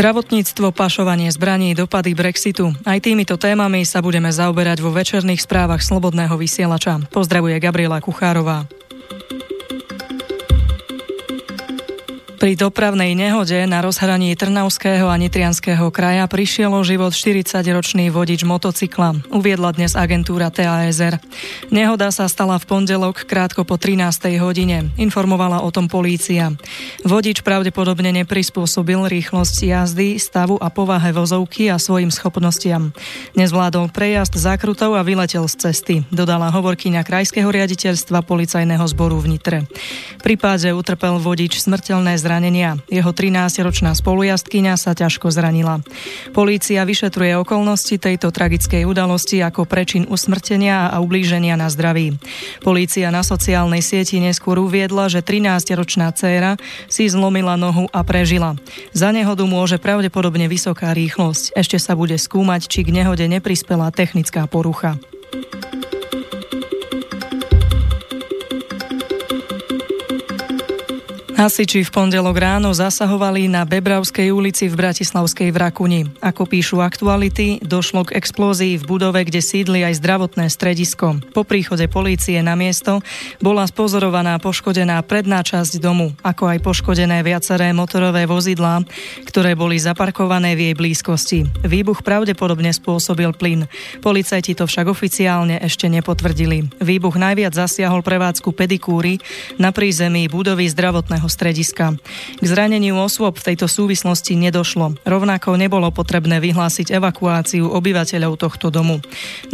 Zdravotníctvo, pašovanie zbraní, dopady Brexitu. Aj týmito témami sa budeme zaoberať vo večerných správach Slobodného vysielača. Pozdravuje Gabriela Kuchárová. Pri dopravnej nehode na rozhraní Trnavského a Nitrianského kraja prišiel o život 40-ročný vodič motocykla, uviedla dnes agentúra TASR. Nehoda sa stala v pondelok krátko po 13. hodine, informovala o tom polícia. Vodič pravdepodobne neprispôsobil rýchlosť jazdy, stavu a povahe vozovky a svojim schopnostiam. Nezvládol prejazd zákrutov a vyletel z cesty, dodala hovorkyňa Krajského riaditeľstva policajného zboru v Nitre. Pri páde utrpel vodič smrteľné zranenie zranenia. Jeho 13-ročná spolujazdkyňa sa ťažko zranila. Polícia vyšetruje okolnosti tejto tragickej udalosti ako prečin usmrtenia a ublíženia na zdraví. Polícia na sociálnej sieti neskôr uviedla, že 13-ročná dcéra si zlomila nohu a prežila. Za nehodu môže pravdepodobne vysoká rýchlosť. Ešte sa bude skúmať, či k nehode neprispela technická porucha. Hasiči v pondelok ráno zasahovali na Bebravskej ulici v Bratislavskej Vrakuni. Ako píšu aktuality, došlo k explózii v budove, kde sídli aj zdravotné stredisko. Po príchode polície na miesto bola spozorovaná poškodená predná časť domu, ako aj poškodené viaceré motorové vozidlá, ktoré boli zaparkované v jej blízkosti. Výbuch pravdepodobne spôsobil plyn. Policajti to však oficiálne ešte nepotvrdili. Výbuch najviac zasiahol prevádzku pedikúry na prízemí budovy zdravotného strediska. K zraneniu osôb v tejto súvislosti nedošlo. Rovnako nebolo potrebné vyhlásiť evakuáciu obyvateľov tohto domu.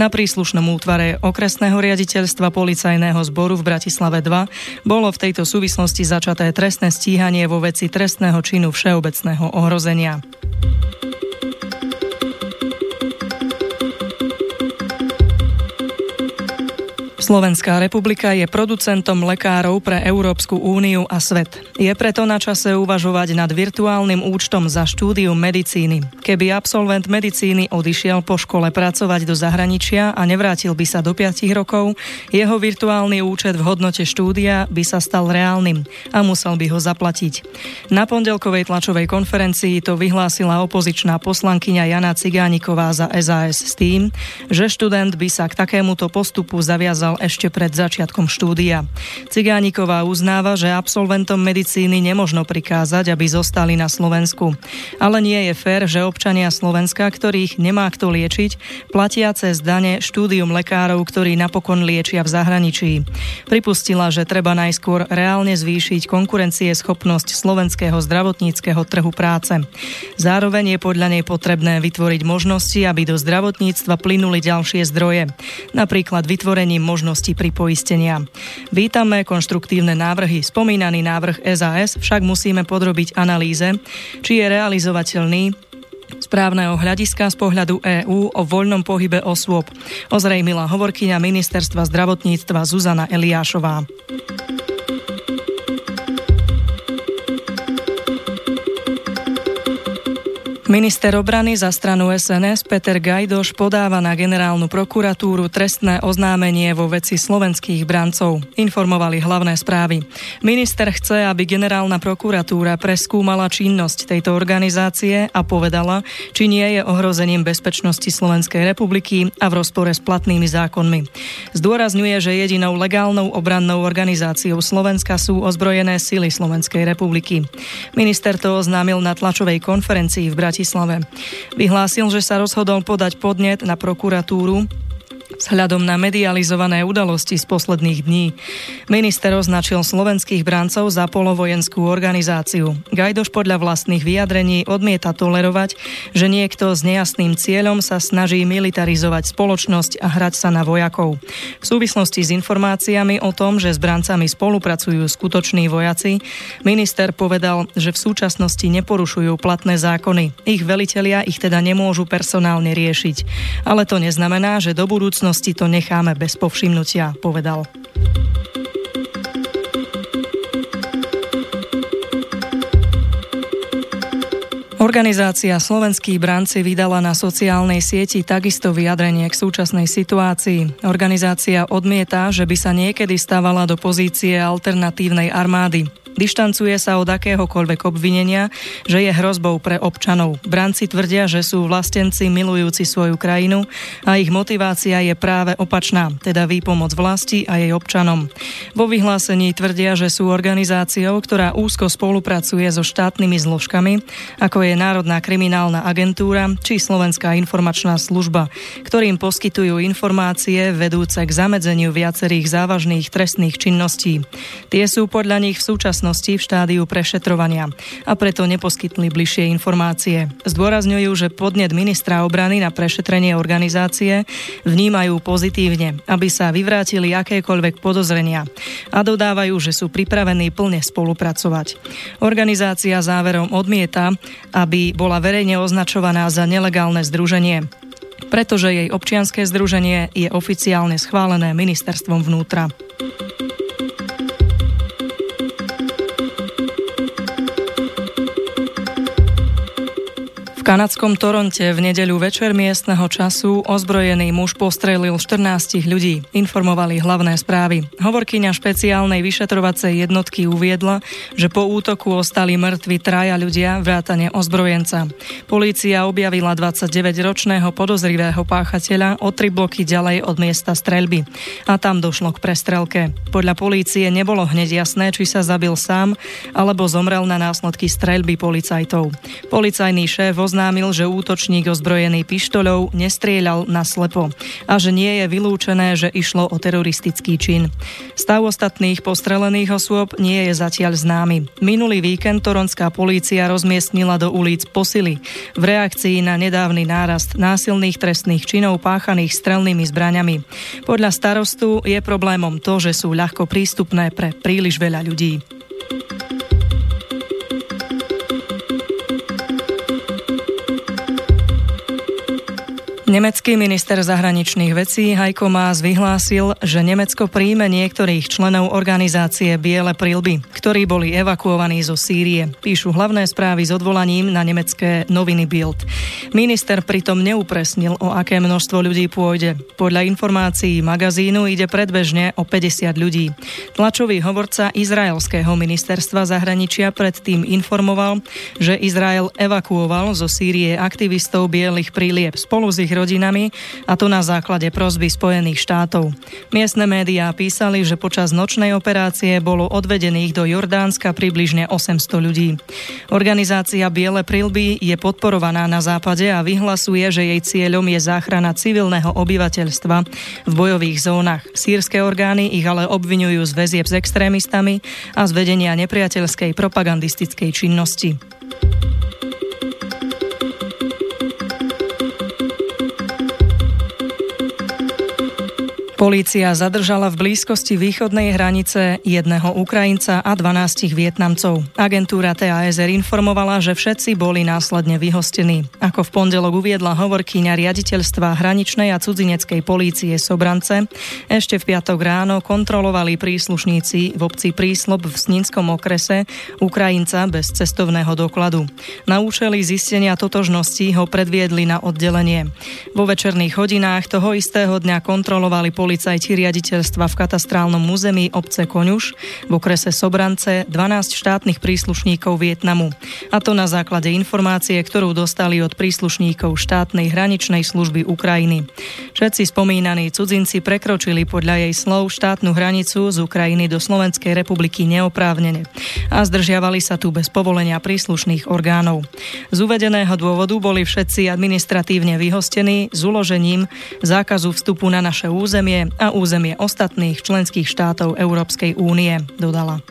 Na príslušnom útvare okresného riaditeľstva policajného zboru v Bratislave 2 bolo v tejto súvislosti začaté trestné stíhanie vo veci trestného činu všeobecného ohrozenia. Slovenská republika je producentom lekárov pre Európsku úniu a svet. Je preto na čase uvažovať nad virtuálnym účtom za štúdium medicíny. Keby absolvent medicíny odišiel po škole pracovať do zahraničia a nevrátil by sa do 5 rokov, jeho virtuálny účet v hodnote štúdia by sa stal reálnym a musel by ho zaplatiť. Na pondelkovej tlačovej konferencii to vyhlásila opozičná poslankyňa Jana Cigániková za SAS s tým, že študent by sa k takémuto postupu zaviazal ešte pred začiatkom štúdia. Cigániková uznáva, že absolventom medicíny nemožno prikázať, aby zostali na Slovensku. Ale nie je fér, že občania Slovenska, ktorých nemá kto liečiť, platia cez dane štúdium lekárov, ktorí napokon liečia v zahraničí. Pripustila, že treba najskôr reálne zvýšiť konkurencieschopnosť slovenského zdravotníckého trhu práce. Zároveň je podľa nej potrebné vytvoriť možnosti, aby do zdravotníctva plynuli ďalšie zdroje. Napríklad vytvorením možnosti možnosti pripoistenia. Vítame konštruktívne návrhy. Spomínaný návrh SAS však musíme podrobiť analýze, či je realizovateľný správneho hľadiska z pohľadu EÚ o voľnom pohybe osôb, ozrejmila hovorkyňa ministerstva zdravotníctva Zuzana Eliášová. Minister obrany za stranu SNS Peter Gajdoš podáva na generálnu prokuratúru trestné oznámenie vo veci slovenských brancov, informovali hlavné správy. Minister chce, aby generálna prokuratúra preskúmala činnosť tejto organizácie a povedala, či nie je ohrozením bezpečnosti Slovenskej republiky a v rozpore s platnými zákonmi. Zdôrazňuje, že jedinou legálnou obrannou organizáciou Slovenska sú ozbrojené sily Slovenskej republiky. Minister to oznámil na tlačovej konferencii v Bratislave Bratislave. Vyhlásil, že sa rozhodol podať podnet na prokuratúru Vzhľadom na medializované udalosti z posledných dní minister označil slovenských brancov za polovojenskú organizáciu. Gajdoš podľa vlastných vyjadrení odmieta tolerovať, že niekto s nejasným cieľom sa snaží militarizovať spoločnosť a hrať sa na vojakov. V súvislosti s informáciami o tom, že s brancami spolupracujú skutoční vojaci, minister povedal, že v súčasnosti neporušujú platné zákony. Ich velitelia ich teda nemôžu personálne riešiť. Ale to neznamená, že do budúcnosti budúcnosti to necháme bez povšimnutia, povedal. Organizácia Slovenskí branci vydala na sociálnej sieti takisto vyjadrenie k súčasnej situácii. Organizácia odmieta, že by sa niekedy stávala do pozície alternatívnej armády. Dištancuje sa od akéhokoľvek obvinenia, že je hrozbou pre občanov. Branci tvrdia, že sú vlastenci milujúci svoju krajinu a ich motivácia je práve opačná, teda výpomoc vlasti a jej občanom. Vo vyhlásení tvrdia, že sú organizáciou, ktorá úzko spolupracuje so štátnymi zložkami, ako je Národná kriminálna agentúra či Slovenská informačná služba, ktorým poskytujú informácie vedúce k zamedzeniu viacerých závažných trestných činností. Tie sú podľa nich v súčasnosti v štádiu prešetrovania a preto neposkytli bližšie informácie. Zdôrazňujú, že podnet ministra obrany na prešetrenie organizácie vnímajú pozitívne, aby sa vyvrátili akékoľvek podozrenia a dodávajú, že sú pripravení plne spolupracovať. Organizácia záverom odmieta, aby bola verejne označovaná za nelegálne združenie pretože jej občianské združenie je oficiálne schválené ministerstvom vnútra. Kanadskom Toronte v nedeľu večer miestneho času ozbrojený muž postrelil 14 ľudí, informovali hlavné správy. Hovorkyňa špeciálnej vyšetrovacej jednotky uviedla, že po útoku ostali mŕtvi traja ľudia, vrátane ozbrojenca. Polícia objavila 29-ročného podozrivého páchateľa o tri bloky ďalej od miesta streľby a tam došlo k prestrelke. Podľa polície nebolo hneď jasné, či sa zabil sám alebo zomrel na následky streľby policajtov. Policajný šéf oznámil, že útočník ozbrojený pištoľou nestrieľal na slepo a že nie je vylúčené, že išlo o teroristický čin. Stav ostatných postrelených osôb nie je zatiaľ známy. Minulý víkend toronská polícia rozmiestnila do ulic posily v reakcii na nedávny nárast násilných trestných činov páchaných strelnými zbraňami. Podľa starostu je problémom to, že sú ľahko prístupné pre príliš veľa ľudí. Nemecký minister zahraničných vecí Heiko Maas vyhlásil, že Nemecko príjme niektorých členov organizácie Biele prilby, ktorí boli evakuovaní zo Sýrie. Píšu hlavné správy s odvolaním na nemecké noviny Bild. Minister pritom neupresnil, o aké množstvo ľudí pôjde. Podľa informácií magazínu ide predbežne o 50 ľudí. Tlačový hovorca izraelského ministerstva zahraničia predtým informoval, že Izrael evakuoval zo Sýrie aktivistov Bielých prílieb spolu s ich rodinami a to na základe prozby Spojených štátov. Miestne médiá písali, že počas nočnej operácie bolo odvedených do Jordánska približne 800 ľudí. Organizácia Biele prilby je podporovaná na západe a vyhlasuje, že jej cieľom je záchrana civilného obyvateľstva v bojových zónach. Sýrske orgány ich ale obvinujú z väzieb s extrémistami a z vedenia nepriateľskej propagandistickej činnosti. Polícia zadržala v blízkosti východnej hranice jedného Ukrajinca a 12 Vietnamcov. Agentúra TASR informovala, že všetci boli následne vyhostení. Ako v pondelok uviedla hovorkyňa riaditeľstva hraničnej a cudzineckej polície Sobrance, ešte v piatok ráno kontrolovali príslušníci v obci Príslob v Snínskom okrese Ukrajinca bez cestovného dokladu. Na účely zistenia totožnosti ho predviedli na oddelenie. Vo večerných hodinách toho istého dňa kontrolovali policajti riaditeľstva v katastrálnom území obce Koňuš v okrese Sobrance 12 štátnych príslušníkov Vietnamu. A to na základe informácie, ktorú dostali od príslušníkov štátnej hraničnej služby Ukrajiny. Všetci spomínaní cudzinci prekročili podľa jej slov štátnu hranicu z Ukrajiny do Slovenskej republiky neoprávnene a zdržiavali sa tu bez povolenia príslušných orgánov. Z uvedeného dôvodu boli všetci administratívne vyhostení s uložením zákazu vstupu na naše územie územie a územie ostatných členských štátov Európskej únie, dodala.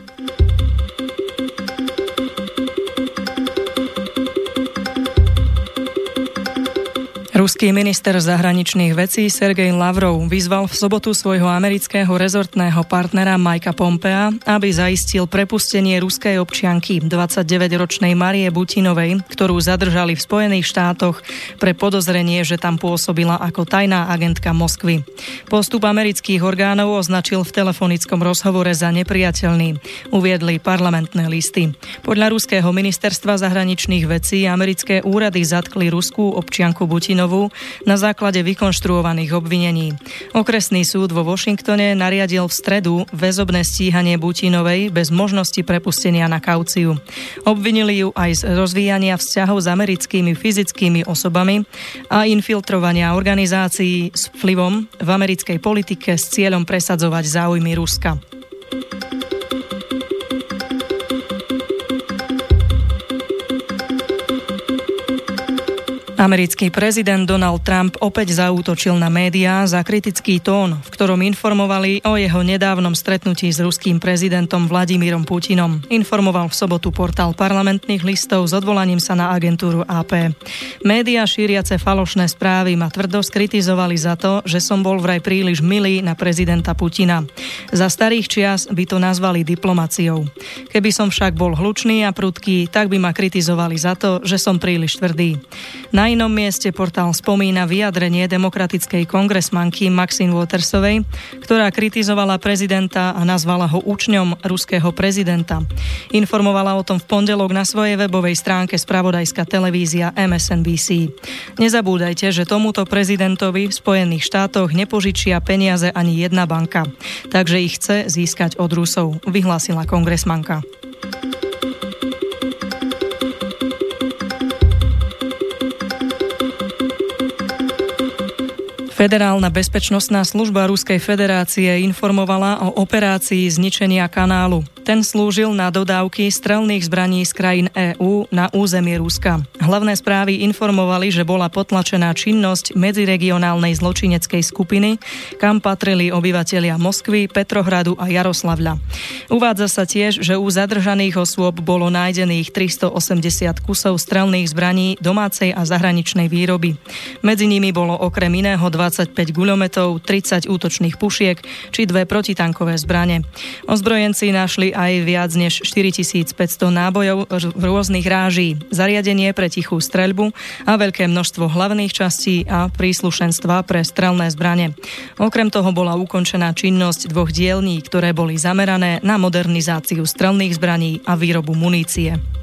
Ruský minister zahraničných vecí Sergej Lavrov vyzval v sobotu svojho amerického rezortného partnera Majka Pompea, aby zaistil prepustenie ruskej občianky 29-ročnej Marie Butinovej, ktorú zadržali v Spojených štátoch pre podozrenie, že tam pôsobila ako tajná agentka Moskvy. Postup amerických orgánov označil v telefonickom rozhovore za nepriateľný, uviedli parlamentné listy. Podľa ruského ministerstva zahraničných vecí americké úrady zatkli ruskú občianku Butinovú ústavu na základe vykonštruovaných obvinení. Okresný súd vo Washingtone nariadil v stredu väzobné stíhanie Butinovej bez možnosti prepustenia na kauciu. Obvinili ju aj z rozvíjania vzťahov s americkými fyzickými osobami a infiltrovania organizácií s vplyvom v americkej politike s cieľom presadzovať záujmy Ruska. Americký prezident Donald Trump opäť zaútočil na médiá za kritický tón, v ktorom informovali o jeho nedávnom stretnutí s ruským prezidentom Vladimírom Putinom. Informoval v sobotu portál parlamentných listov s odvolaním sa na agentúru AP. Média šíriace falošné správy ma tvrdo skritizovali za to, že som bol vraj príliš milý na prezidenta Putina. Za starých čias by to nazvali diplomáciou. Keby som však bol hlučný a prudký, tak by ma kritizovali za to, že som príliš tvrdý. Na na inom mieste portál spomína vyjadrenie demokratickej kongresmanky Maxine Watersovej, ktorá kritizovala prezidenta a nazvala ho učňom ruského prezidenta. Informovala o tom v pondelok na svojej webovej stránke spravodajská televízia MSNBC. Nezabúdajte, že tomuto prezidentovi v Spojených štátoch nepožičia peniaze ani jedna banka, takže ich chce získať od Rusov, vyhlásila kongresmanka. Federálna bezpečnostná služba Ruskej federácie informovala o operácii zničenia kanálu. Ten slúžil na dodávky strelných zbraní z krajín EÚ na územie Ruska. Hlavné správy informovali, že bola potlačená činnosť medziregionálnej zločineckej skupiny, kam patrili obyvatelia Moskvy, Petrohradu a Jaroslavľa. Uvádza sa tiež, že u zadržaných osôb bolo nájdených 380 kusov strelných zbraní domácej a zahraničnej výroby. Medzi nimi bolo okrem iného 25 guľometov, 30 útočných pušiek či dve protitankové zbrane. Ozbrojenci našli aj viac než 4500 nábojov v rôznych ráží, zariadenie pre tichú streľbu a veľké množstvo hlavných častí a príslušenstva pre strelné zbrane. Okrem toho bola ukončená činnosť dvoch dielní, ktoré boli zamerané na modernizáciu strelných zbraní a výrobu munície.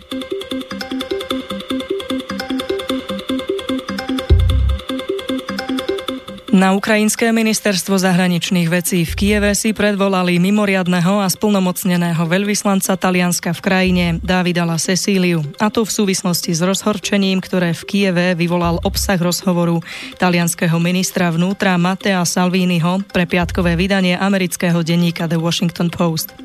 Na ukrajinské ministerstvo zahraničných vecí v Kieve si predvolali mimoriadného a splnomocneného veľvyslanca Talianska v krajine Dávidala Cecíliu. A to v súvislosti s rozhorčením, ktoré v Kieve vyvolal obsah rozhovoru talianského ministra vnútra Matea Salviniho pre piatkové vydanie amerického denníka The Washington Post.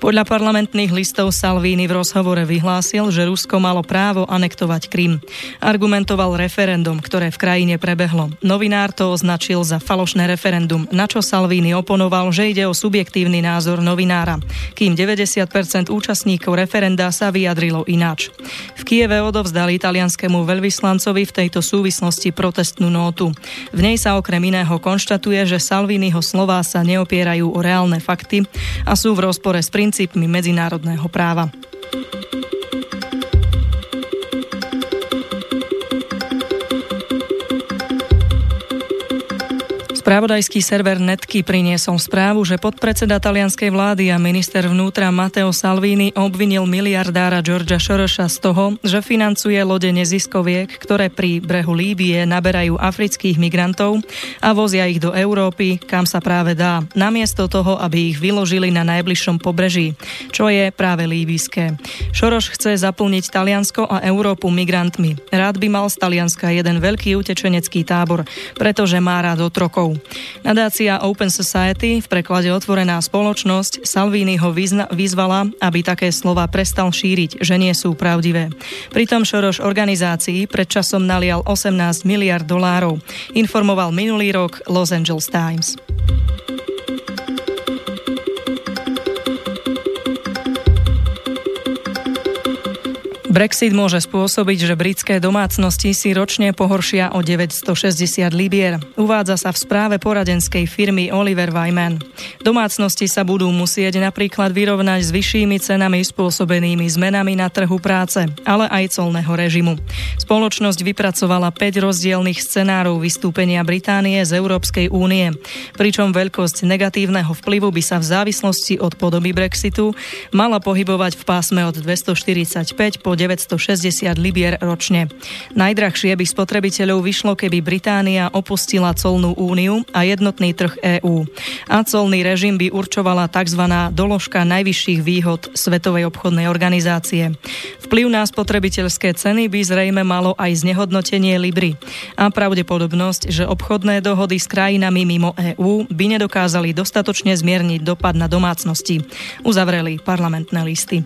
Podľa parlamentných listov Salvini v rozhovore vyhlásil, že Rusko malo právo anektovať Krym. Argumentoval referendum, ktoré v krajine prebehlo. Novinár to označil označil za falošné referendum, na čo Salvini oponoval, že ide o subjektívny názor novinára, kým 90% účastníkov referenda sa vyjadrilo ináč. V Kieve odovzdali italianskému veľvyslancovi v tejto súvislosti protestnú nótu. V nej sa okrem iného konštatuje, že Salviniho slová sa neopierajú o reálne fakty a sú v rozpore s princípmi medzinárodného práva. Spravodajský server Netky priniesol správu, že podpredseda talianskej vlády a minister vnútra Matteo Salvini obvinil miliardára Georgia Sorosa z toho, že financuje lode neziskoviek, ktoré pri brehu Líbie naberajú afrických migrantov a vozia ich do Európy, kam sa práve dá, namiesto toho, aby ich vyložili na najbližšom pobreží, čo je práve líbyské. Šoroš chce zaplniť Taliansko a Európu migrantmi. Rád by mal z Talianska jeden veľký utečenecký tábor, pretože má rád otrokov. Nadácia Open Society, v preklade Otvorená spoločnosť, Salvini ho vyzvala, aby také slova prestal šíriť, že nie sú pravdivé. Pritom Šoroš organizácii predčasom nalial 18 miliard dolárov, informoval minulý rok Los Angeles Times. Brexit môže spôsobiť, že britské domácnosti si ročne pohoršia o 960 libier. Uvádza sa v správe poradenskej firmy Oliver Wyman. Domácnosti sa budú musieť napríklad vyrovnať s vyššími cenami spôsobenými zmenami na trhu práce, ale aj colného režimu. Spoločnosť vypracovala 5 rozdielných scenárov vystúpenia Británie z Európskej únie, pričom veľkosť negatívneho vplyvu by sa v závislosti od podoby Brexitu mala pohybovať v pásme od 245 po 960 libier ročne. Najdrahšie by spotrebiteľov vyšlo, keby Británia opustila colnú úniu a jednotný trh EÚ. A colný režim by určovala tzv. doložka najvyšších výhod Svetovej obchodnej organizácie. Vplyv na spotrebiteľské ceny by zrejme malo aj znehodnotenie Libry a pravdepodobnosť, že obchodné dohody s krajinami mimo EÚ by nedokázali dostatočne zmierniť dopad na domácnosti. Uzavreli parlamentné listy.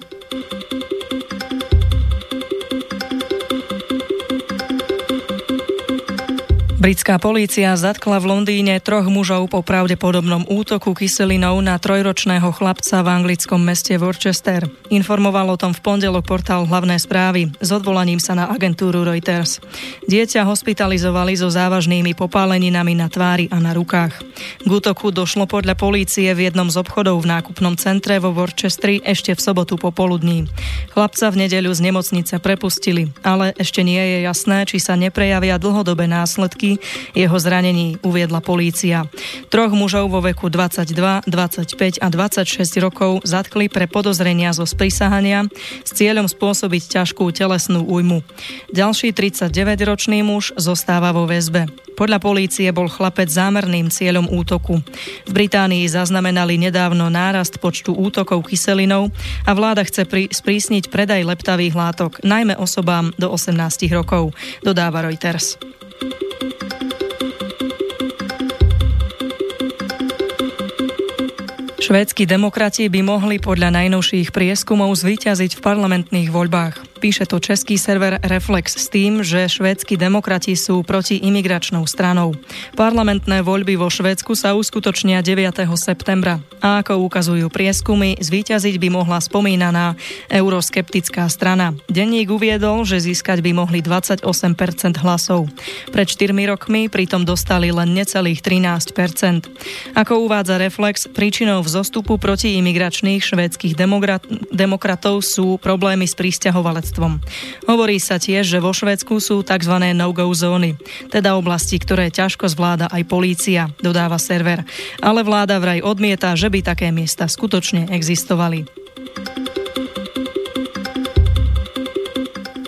Britská polícia zatkla v Londýne troch mužov po pravdepodobnom útoku kyselinou na trojročného chlapca v anglickom meste Worcester. Informoval o tom v pondelok portál hlavné správy s odvolaním sa na agentúru Reuters. Dieťa hospitalizovali so závažnými popáleninami na tvári a na rukách. K útoku došlo podľa polície v jednom z obchodov v nákupnom centre vo Worcesteri ešte v sobotu popoludní. Chlapca v nedeľu z nemocnice prepustili, ale ešte nie je jasné, či sa neprejavia dlhodobé následky jeho zranení, uviedla polícia. Troch mužov vo veku 22, 25 a 26 rokov zatkli pre podozrenia zo sprísahania s cieľom spôsobiť ťažkú telesnú újmu. Ďalší 39-ročný muž zostáva vo väzbe. Podľa polície bol chlapec zámerným cieľom útoku. V Británii zaznamenali nedávno nárast počtu útokov kyselinou a vláda chce pri, sprísniť predaj leptavých látok, najmä osobám do 18 rokov, dodáva Reuters. Švédsky demokrati by mohli podľa najnovších prieskumov zvíťaziť v parlamentných voľbách. Píše to český server Reflex s tým, že švédsky demokrati sú proti imigračnou stranou. Parlamentné voľby vo Švédsku sa uskutočnia 9. septembra a ako ukazujú prieskumy, zvíťaziť by mohla spomínaná euroskeptická strana. Denník uviedol, že získať by mohli 28% hlasov. Pred 4 rokmi pritom dostali len necelých 13%. Ako uvádza Reflex, príčinou vzostupu proti imigračných švédskych demokratov sú problémy s pristahovalectvom. Hovorí sa tiež, že vo Švedsku sú tzv. no-go zóny, teda oblasti, ktoré ťažko zvláda aj polícia, dodáva server. Ale vláda vraj odmieta, že by také miesta skutočne existovali.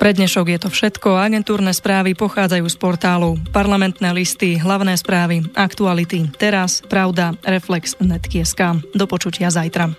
Pre dnešok je to všetko. Agentúrne správy pochádzajú z portálov Parlamentné listy, hlavné správy, aktuality, teraz, pravda, reflex, netkieská. Do počutia zajtra.